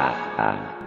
Dadah.